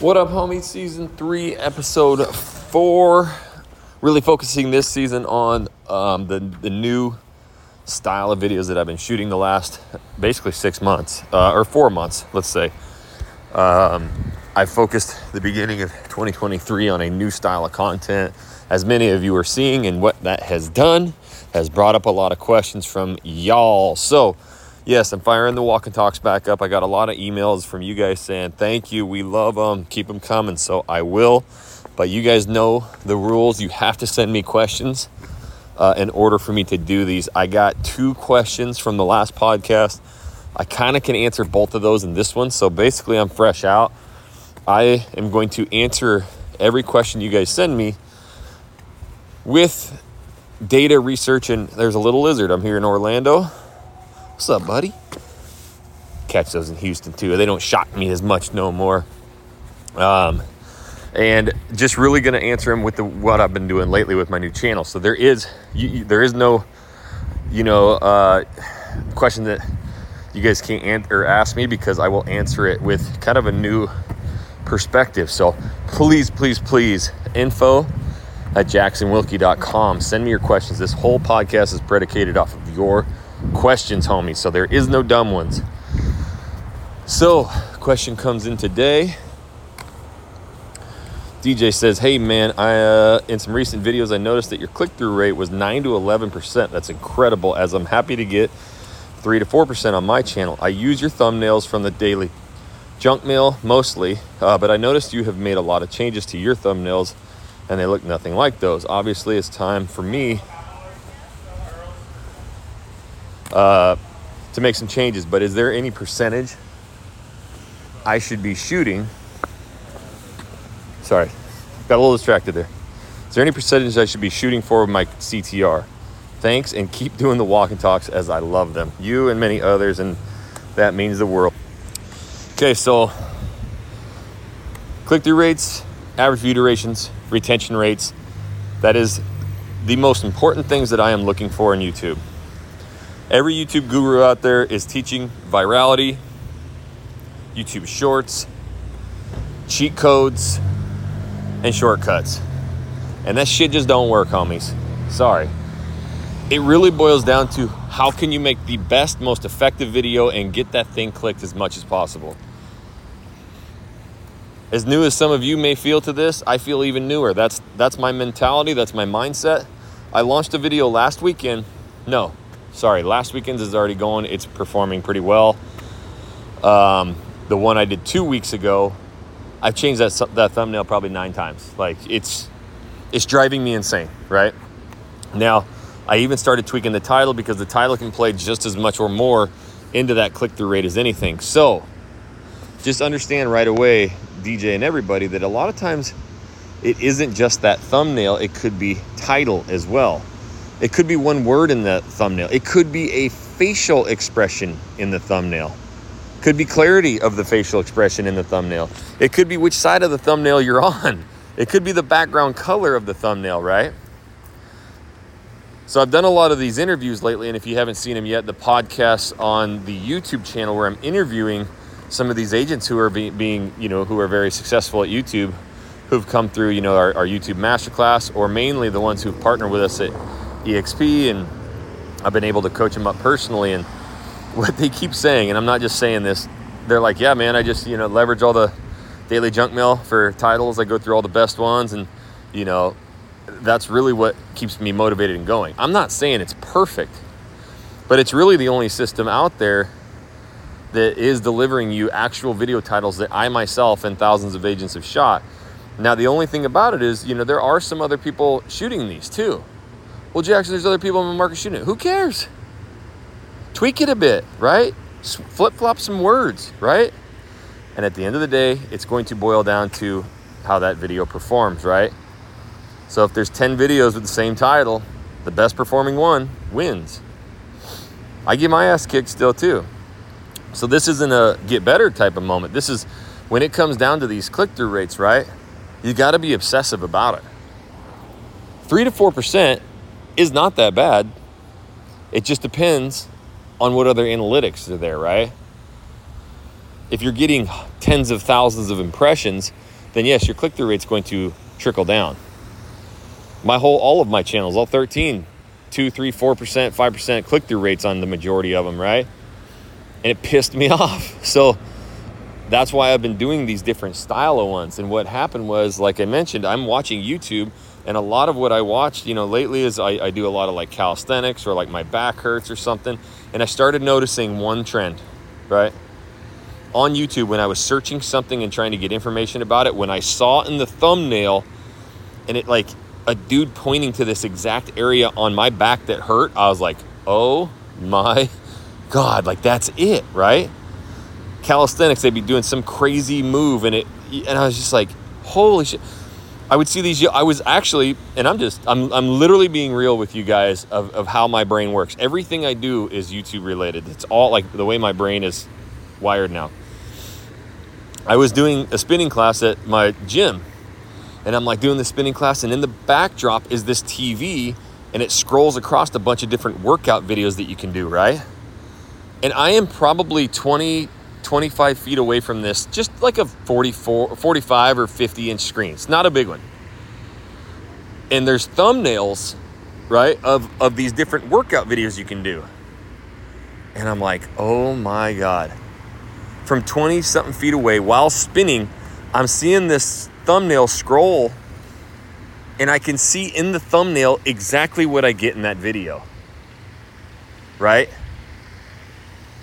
What up, homie? Season three, episode four. Really focusing this season on um, the the new style of videos that I've been shooting the last basically six months uh, or four months, let's say. Um, I focused the beginning of 2023 on a new style of content. As many of you are seeing, and what that has done has brought up a lot of questions from y'all. So yes, I'm firing the walk and talks back up. I got a lot of emails from you guys saying thank you, we love them, keep them coming. So I will. But you guys know the rules. You have to send me questions uh, in order for me to do these. I got two questions from the last podcast. I kind of can answer both of those in this one. So basically, I'm fresh out. I am going to answer every question you guys send me with data research. And there's a little lizard. I'm here in Orlando What's up, buddy? Catch those in Houston too. They don't shock me as much no more. Um, and just really going to answer them with the, what I've been doing lately with my new channel. So there is you, there is no you know uh, question that you guys can't answer or ask me because I will answer it with kind of a new perspective. So please, please, please, info at jacksonwilkey.com. Send me your questions. This whole podcast is predicated off of your questions, homie. So there is no dumb ones. So, question comes in today. DJ says, "Hey man, I uh, in some recent videos I noticed that your click-through rate was 9 to 11%. That's incredible as I'm happy to get 3 to 4% on my channel. I use your thumbnails from the daily junk mail mostly, uh, but I noticed you have made a lot of changes to your thumbnails and they look nothing like those. Obviously, it's time for me uh, to make some changes. But is there any percentage I should be shooting? Sorry, got a little distracted there. Is there any percentage I should be shooting for with my CTR? Thanks and keep doing the walk and talks as I love them. You and many others, and that means the world. Okay, so click through rates, average view durations, retention rates. That is the most important things that I am looking for in YouTube. Every YouTube guru out there is teaching virality, YouTube shorts, cheat codes, and shortcuts. And that shit just don't work, homies. Sorry. It really boils down to how can you make the best, most effective video and get that thing clicked as much as possible. As new as some of you may feel to this, I feel even newer. That's that's my mentality, that's my mindset. I launched a video last weekend. No, sorry, last weekend's is already going. It's performing pretty well. Um, the one I did two weeks ago, I've changed that that thumbnail probably nine times. Like it's it's driving me insane, right? Now, I even started tweaking the title because the title can play just as much or more into that click through rate as anything. So, just understand right away, DJ and everybody, that a lot of times it isn't just that thumbnail, it could be title as well. It could be one word in the thumbnail. It could be a facial expression in the thumbnail. Could be clarity of the facial expression in the thumbnail. It could be which side of the thumbnail you're on. It could be the background color of the thumbnail, right? So I've done a lot of these interviews lately, and if you haven't seen them yet, the podcasts on the YouTube channel where I'm interviewing some of these agents who are be, being, you know, who are very successful at YouTube, who've come through, you know, our, our YouTube masterclass, or mainly the ones who've partnered with us at EXP, and I've been able to coach them up personally. And what they keep saying, and I'm not just saying this, they're like, yeah, man, I just you know leverage all the daily junk mail for titles. I go through all the best ones, and you know that's really what keeps me motivated and going. I'm not saying it's perfect, but it's really the only system out there that is delivering you actual video titles that I myself and thousands of agents have shot. Now, the only thing about it is, you know, there are some other people shooting these too. Well, Jackson, there's other people in the market shooting it. Who cares? Tweak it a bit, right? Flip flop some words, right? And at the end of the day, it's going to boil down to how that video performs, right? So if there's 10 videos with the same title, the best performing one wins. I get my ass kicked still too. So this isn't a get better type of moment. This is when it comes down to these click through rates, right? You got to be obsessive about it. 3 to 4% is not that bad. It just depends on what other analytics are there, right? If you're getting tens of thousands of impressions, then yes, your click through rate's going to trickle down. My whole, all of my channels, all 13, 2, 3, 4%, 5% click through rates on the majority of them, right? And it pissed me off. So that's why I've been doing these different style of ones. And what happened was, like I mentioned, I'm watching YouTube, and a lot of what I watched, you know, lately is I, I do a lot of like calisthenics or like my back hurts or something. And I started noticing one trend, right? On YouTube, when I was searching something and trying to get information about it, when I saw in the thumbnail and it like a dude pointing to this exact area on my back that hurt, I was like, oh my God, like that's it, right? Calisthenics, they'd be doing some crazy move and it, and I was just like, holy shit. I would see these, I was actually, and I'm just, I'm, I'm literally being real with you guys of, of how my brain works. Everything I do is YouTube related. It's all like the way my brain is wired now. I was doing a spinning class at my gym and I'm like doing the spinning class, and in the backdrop is this TV, and it scrolls across a bunch of different workout videos that you can do, right? And I am probably 20, 25 feet away from this, just like a 44, 45 or 50 inch screen. It's not a big one. And there's thumbnails, right, of, of these different workout videos you can do. And I'm like, oh my God. From 20 something feet away while spinning, I'm seeing this thumbnail scroll and I can see in the thumbnail exactly what I get in that video. Right?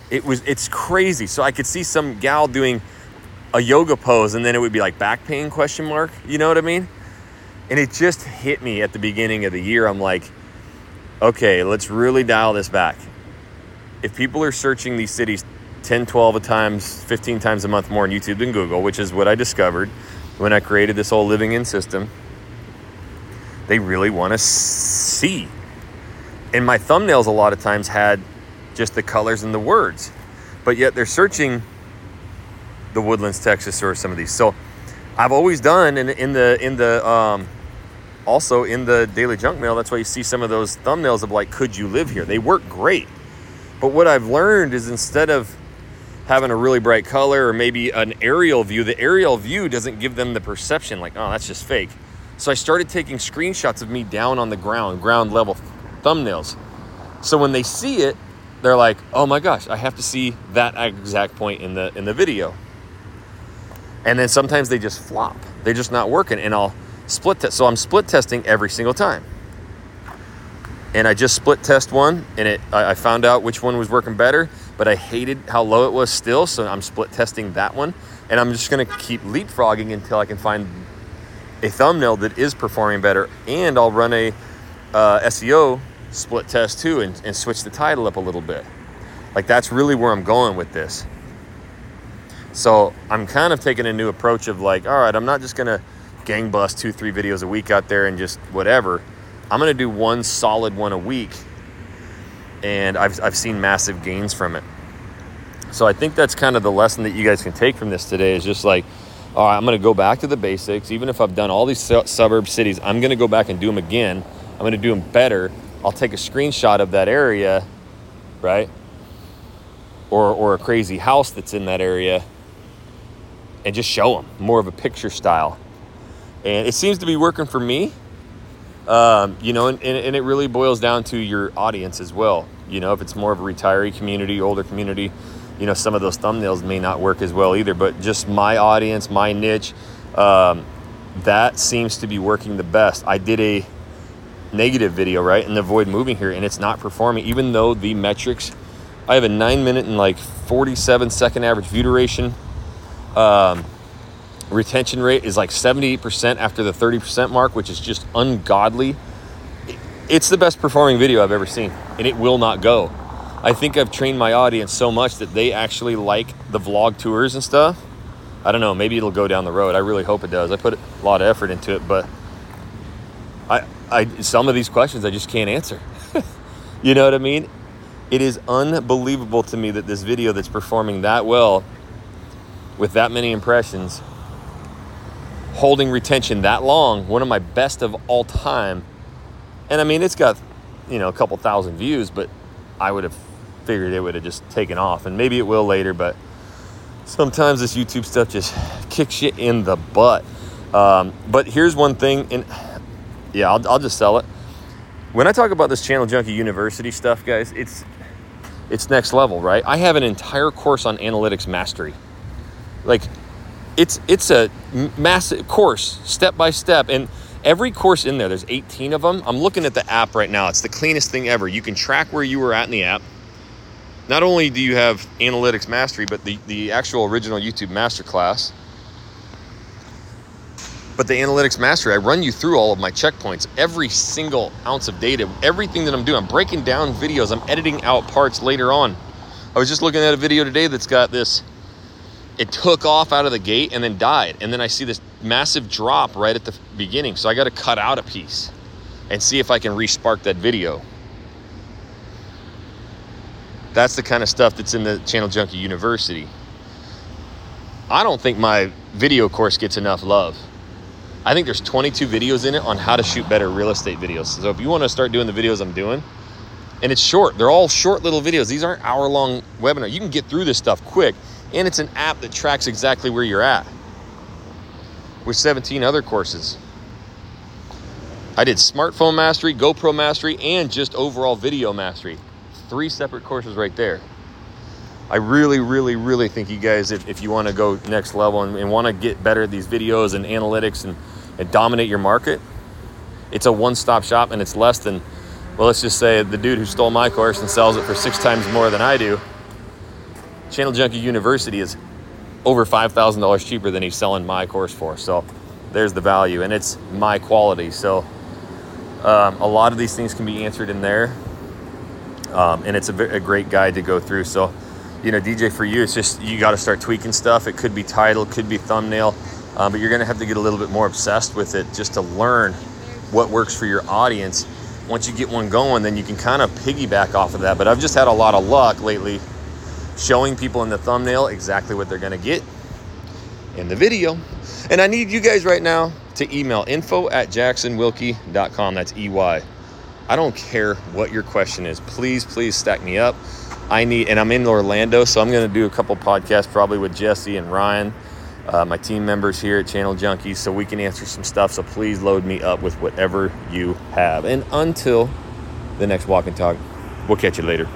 It was it's crazy. So I could see some gal doing a yoga pose and then it would be like back pain question mark, you know what I mean? And it just hit me at the beginning of the year. I'm like, okay, let's really dial this back. If people are searching these cities 10, 12 times, 15 times a month more on YouTube than Google, which is what I discovered, when I created this whole living in system, they really want to see. And my thumbnails a lot of times had just the colors and the words, but yet they're searching the Woodlands, Texas, or some of these. So I've always done, and in the in the um, also in the daily junk mail, that's why you see some of those thumbnails of like, could you live here? They work great. But what I've learned is instead of having a really bright color or maybe an aerial view, the aerial view doesn't give them the perception like, oh, that's just fake. So I started taking screenshots of me down on the ground, ground level thumbnails. So when they see it, they're like, "Oh my gosh, I have to see that exact point in the in the video." And then sometimes they just flop. They're just not working and I'll split test. So I'm split testing every single time. And I just split test one and it I found out which one was working better but I hated how low it was still. So I'm split testing that one. And I'm just going to keep leapfrogging until I can find a thumbnail that is performing better. And I'll run a uh, SEO split test too and, and switch the title up a little bit. Like that's really where I'm going with this. So I'm kind of taking a new approach of like, all right, I'm not just to gang bust two, three videos a week out there and just whatever. I'm to do one solid one a week and I've, I've seen massive gains from it. So I think that's kind of the lesson that you guys can take from this today is just like, all right, I'm to go back to the basics. Even if I've done all these su- suburb cities, I'm to go back and do them again. I'm to do them better. I'll take a screenshot of that area, right? Or, or a crazy house that's in that area and just show them more of a picture style. And it seems to be working for me. Um, you know, and, and, it really boils down to your audience as well. You know, if it's more of a retiree community, older community, you know, some of those thumbnails may not work as well either. But just my audience, my niche, um, that seems to be working the best. I did a negative video, right, and avoid moving here, and it's not performing, even though the metrics. I have a nine minute and like 47 second average view duration. Um, retention rate is like 78% after the 30% mark, which is just ungodly it's the best performing video I've ever seen, and it will not go. I think I've trained my audience so much that they actually like the vlog tours and stuff. I don't know, maybe it'll go down the road. I really hope it does. I put a lot of effort into it, but I, some of these questions I just can't answer. you know what I mean? It is unbelievable to me that this video that's performing that well with that many impressions, holding retention that long, one of my best of all time and I mean, it's got, you know, a couple thousand views, but I would have figured it would have just taken off. And maybe it will later, but sometimes this YouTube stuff just kicks you in the butt. Um, but here's one thing, and yeah, I'll, I'll just sell it. When I talk about this Channel Junkie University stuff, guys, it's it's next level, right? I have an entire course on analytics mastery. Like, it's it's a massive course, step by step, and every course in there. There's 18 of them. I'm looking at the app right now. It's the cleanest thing ever. You can track where you were at in the app. Not only do you have analytics mastery, but the the actual original YouTube masterclass but the analytics mastery, I run you through all of my checkpoints, every single ounce of data, everything that I'm doing. I'm breaking down videos, I'm editing out parts later on. I was just looking at a video today that's got this, it took off out of the gate and then died. And then I see this massive drop right at the beginning. So I got to cut out a piece and see if I can respark that video. That's the kind of stuff that's in the Channel Junkie University. I don't think my video course gets enough love. I think there's 22 videos in it on how to shoot better real estate videos. So if you want to start doing the videos I'm doing, and it's short, they're all short little videos. These aren't hour long webinars. You can get through this stuff quick, and it's an app that tracks exactly where you're at with 17 other courses. I did smartphone mastery, GoPro mastery, and just overall video mastery. Three separate courses right there. I really, really, really think you guys, if, if you want to go next level and, and want to get better at these videos and analytics and and dominate your market, it's a one stop shop and it's less than, well, let's just say the dude who stole my course and sells it for six times more than I do. Channel Junkie University is over $5,000 cheaper than he's selling my course for. So there's the value and it's my quality. So um, a lot of these things can be answered in there. Um, and it's a, a great guide to go through. So, you know, DJ for you, it's just you got to start tweaking stuff. It could be title, could be thumbnail um, but you're going to have to get a little bit more obsessed with it just to learn what works for your audience. Once you get one going, then you can kind of piggyback off of that. But I've just had a lot of luck lately showing people in the thumbnail exactly what they're going to get in the video. And I need you guys right now to email info at jacksonwilkey.com. That's EY. I don't care what your question is. Please, please stack me up. I need, and I'm in Orlando, so I'm going to do a couple podcasts probably with Jesse and Ryan uh, my team members here at Channel Junkies so we can answer some stuff. So please load me up with whatever you have. And until the next walk and talk, we'll catch you later.